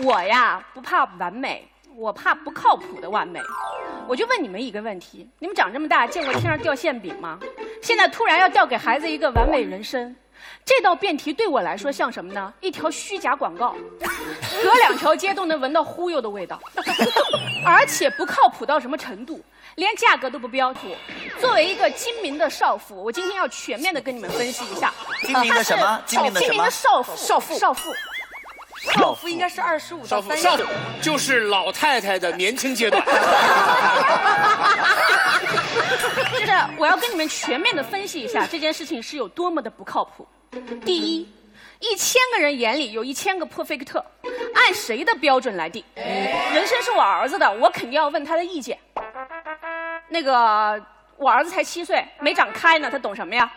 我呀不怕完美，我怕不靠谱的完美。我就问你们一个问题：你们长这么大见过天上掉馅饼吗？现在突然要掉给孩子一个完美人生，这道辩题对我来说像什么呢？一条虚假广告，隔两条街都能闻到忽悠的味道，而且不靠谱到什么程度，连价格都不标注。作为一个精明的少妇，我今天要全面的跟你们分析一下。精明的什么它是 精明的什么精明的少妇，少妇少妇。少妇应该是二十五少到三少妇就是老太太的年轻阶段。就 是我要跟你们全面的分析一下这件事情是有多么的不靠谱。第一，一千个人眼里有一千个破菲克特，按谁的标准来定？人生是我儿子的，我肯定要问他的意见。那个，我儿子才七岁，没长开呢，他懂什么呀？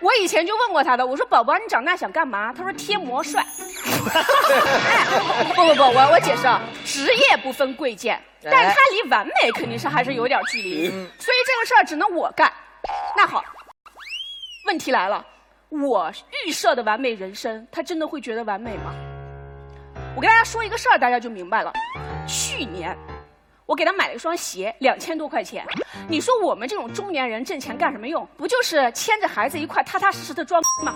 我以前就问过他的，我说宝宝，你长大想干嘛？他说贴膜帅。哎，不不不，我我解释啊，职业不分贵贱，但是他离完美肯定是还是有点距离，所以这个事儿只能我干。那好，问题来了，我预设的完美人生，他真的会觉得完美吗？我跟大家说一个事儿，大家就明白了。去年。我给他买了一双鞋，两千多块钱。你说我们这种中年人挣钱干什么用？不就是牵着孩子一块踏踏实实的装吗？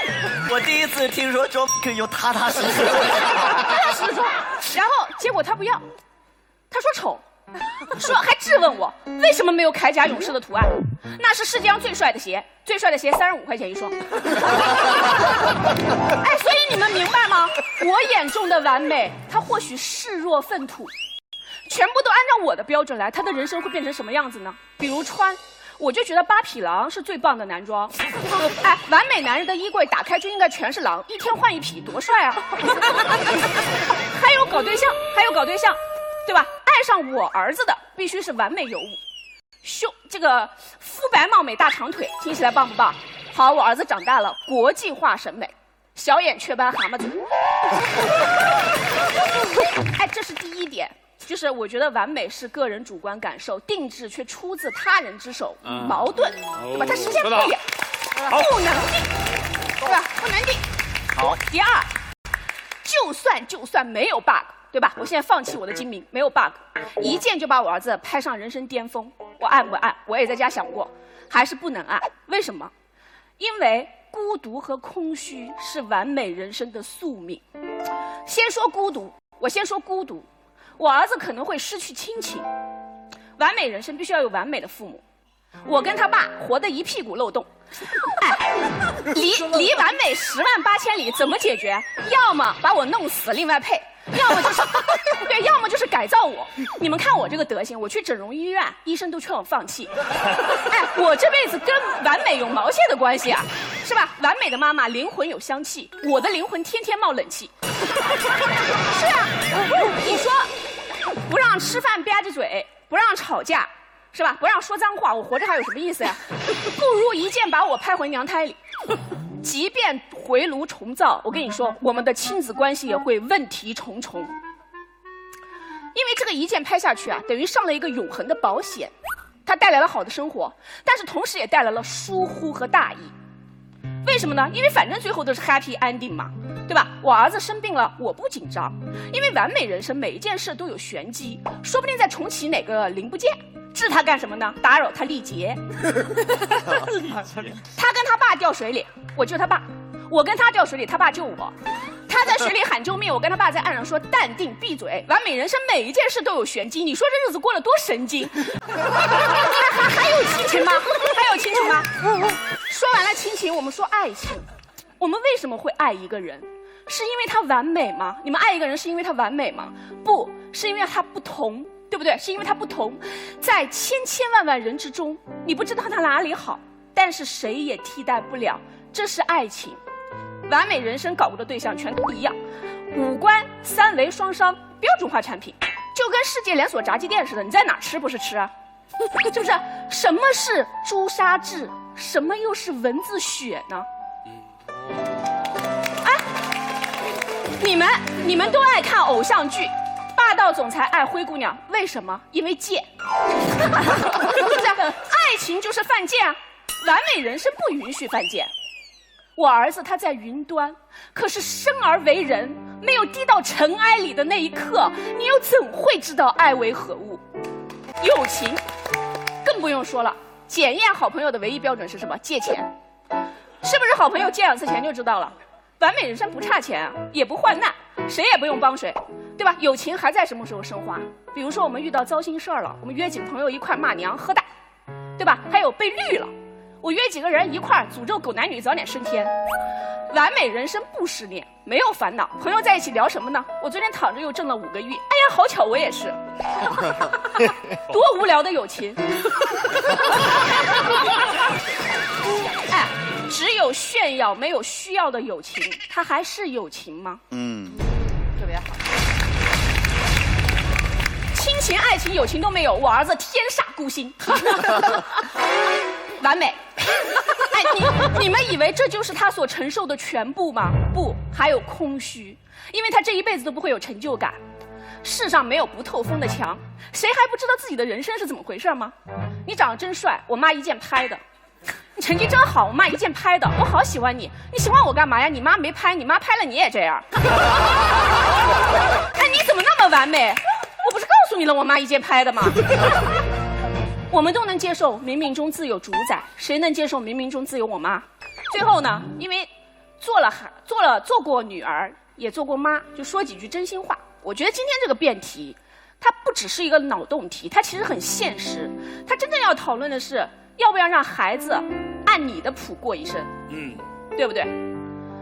我第一次听说装可以用踏踏实实。踏踏实实装。然后结果他不要，他说丑，说还质问我为什么没有铠甲勇士的图案？那是世界上最帅的鞋，最帅的鞋三十五块钱一双。哎，所以你们明白吗？我眼中的完美，他或许视若粪土。全部都按照我的标准来，他的人生会变成什么样子呢？比如穿，我就觉得八匹狼是最棒的男装。哎，完美男人的衣柜打开就应该全是狼，一天换一匹，多帅啊！还有搞对象，还有搞对象，对吧？爱上我儿子的必须是完美尤物，秀这个肤白貌美大长腿，听起来棒不棒？好，我儿子长大了，国际化审美，小眼雀斑蛤蟆嘴。哎，这是第一点。就是我觉得完美是个人主观感受，定制却出自他人之手，嗯矛盾，对吧？它实现不了，不能定，对吧？不能定。好，第二，就算就算没有 bug，对吧？我现在放弃我的精明，没有 bug，一键就把我儿子拍上人生巅峰，我按不按？我也在家想过，还是不能按。为什么？因为孤独和空虚是完美人生的宿命。先说孤独，我先说孤独。我儿子可能会失去亲情，完美人生必须要有完美的父母。我跟他爸活得一屁股漏洞，哎，离 离完美十万八千里，怎么解决？要么把我弄死，另外配；要么就是，对，要么就是改造我。你们看我这个德行，我去整容医院，医生都劝我放弃。哎，我这辈子跟完美有毛线的关系啊？是吧？完美的妈妈灵魂有香气，我的灵魂天天冒冷气。是啊，你说不让吃饭吧唧嘴，不让吵架，是吧？不让说脏话，我活着还有什么意思呀？不如一键把我拍回娘胎里。即便回炉重造，我跟你说，我们的亲子关系也会问题重重。因为这个一键拍下去啊，等于上了一个永恒的保险，它带来了好的生活，但是同时也带来了疏忽和大意。为什么呢？因为反正最后都是 happy ending 嘛，对吧？我儿子生病了，我不紧张，因为完美人生每一件事都有玄机，说不定再重启哪个零部件，治他干什么呢？打扰他历劫。他跟他爸掉水里，我救他爸；我跟他掉水里，他爸救我。他在水里喊救命，我跟他爸在岸上说淡定闭嘴。完美人生每一件事都有玄机，你说这日子过得多神经？还还还有亲情吗？还有亲情吗？说完了亲情，我们说爱情。我们为什么会爱一个人？是因为他完美吗？你们爱一个人是因为他完美吗？不是因为他不同，对不对？是因为他不同，在千千万万人之中，你不知道他哪里好，但是谁也替代不了，这是爱情。完美人生搞过的对象全都一样，五官三维双商，标准化产品，就跟世界连锁炸鸡店似的，你在哪吃不是吃啊？是不是？什么是朱砂痣？什么又是蚊子血呢？哎，你们你们都爱看偶像剧，霸道总裁爱灰姑娘，为什么？因为贱，是不是？爱情就是犯贱啊！完美人生不允许犯贱。我儿子他在云端，可是生而为人，没有低到尘埃里的那一刻，你又怎会知道爱为何物？友情，更不用说了。检验好朋友的唯一标准是什么？借钱，是不是好朋友借两次钱就知道了？完美人生不差钱，也不患难，谁也不用帮谁，对吧？友情还在什么时候升华？比如说我们遇到糟心事儿了，我们约几个朋友一块骂娘喝大，对吧？还有被绿了，我约几个人一块儿诅咒狗男女早点升天。完美人生不失恋，没有烦恼，朋友在一起聊什么呢？我昨天躺着又挣了五个亿，哎呀，好巧，我也是，多无聊的友情。哎，只有炫耀没有需要的友情，它还是友情吗？嗯，特别好。亲情、爱情、友情都没有，我儿子天煞孤星，完美。哎，你你们以为这就是他所承受的全部吗？不，还有空虚，因为他这一辈子都不会有成就感。世上没有不透风的墙，谁还不知道自己的人生是怎么回事吗？你长得真帅，我妈一键拍的；你成绩真好，我妈一键拍的。我好喜欢你，你喜欢我干嘛呀？你妈没拍，你妈拍了你也这样。哎，你怎么那么完美？我不是告诉你了，我妈一键拍的吗？我们都能接受冥冥中自有主宰，谁能接受冥冥中自有我妈？最后呢，因为做了孩，做了做过女儿，也做过妈，就说几句真心话。我觉得今天这个辩题，它不只是一个脑洞题，它其实很现实。它真正要讨论的是，要不要让孩子按你的谱过一生？嗯，对不对？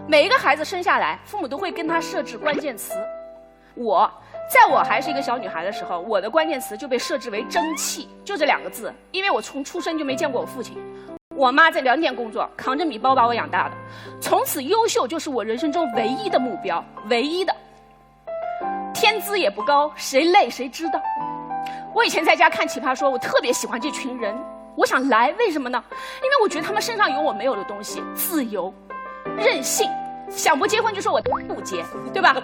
每一个孩子生下来，父母都会跟他设置关键词。我。在我还是一个小女孩的时候，我的关键词就被设置为争气，就这两个字。因为我从出生就没见过我父亲，我妈在粮店工作，扛着米包把我养大的。从此，优秀就是我人生中唯一的目标，唯一的。天资也不高，谁累谁知道。我以前在家看《奇葩说》，我特别喜欢这群人，我想来，为什么呢？因为我觉得他们身上有我没有的东西：自由、任性。想不结婚就说我不结，对吧？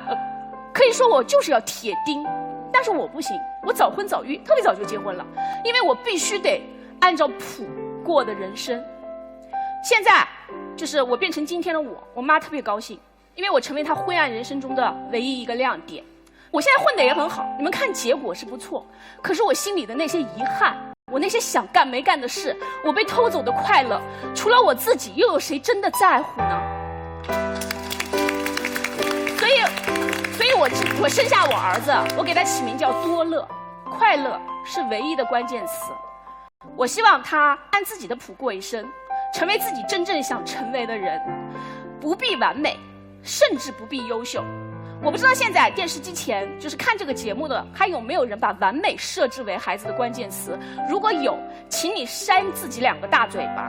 可以说我就是要铁钉，但是我不行，我早婚早育，特别早就结婚了，因为我必须得按照谱过的人生。现在就是我变成今天的我，我妈特别高兴，因为我成为她灰暗人生中的唯一一个亮点。我现在混的也很好，你们看结果是不错，可是我心里的那些遗憾，我那些想干没干的事，我被偷走的快乐，除了我自己，又有谁真的在乎呢？我我生下我儿子，我给他起名叫多乐，快乐是唯一的关键词。我希望他按自己的谱过一生，成为自己真正想成为的人，不必完美，甚至不必优秀。我不知道现在电视机前就是看这个节目的，还有没有人把完美设置为孩子的关键词？如果有，请你扇自己两个大嘴巴。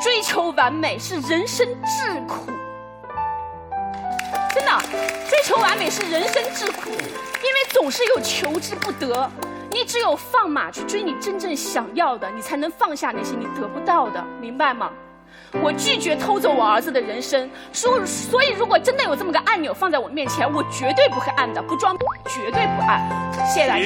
追求完美是人生至苦。追求完美是人生之苦，因为总是有求之不得。你只有放马去追你真正想要的，你才能放下那些你得不到的，明白吗？我拒绝偷走我儿子的人生，所所以如果真的有这么个按钮放在我面前，我绝对不会按的，不装，绝对不按。谢谢大家。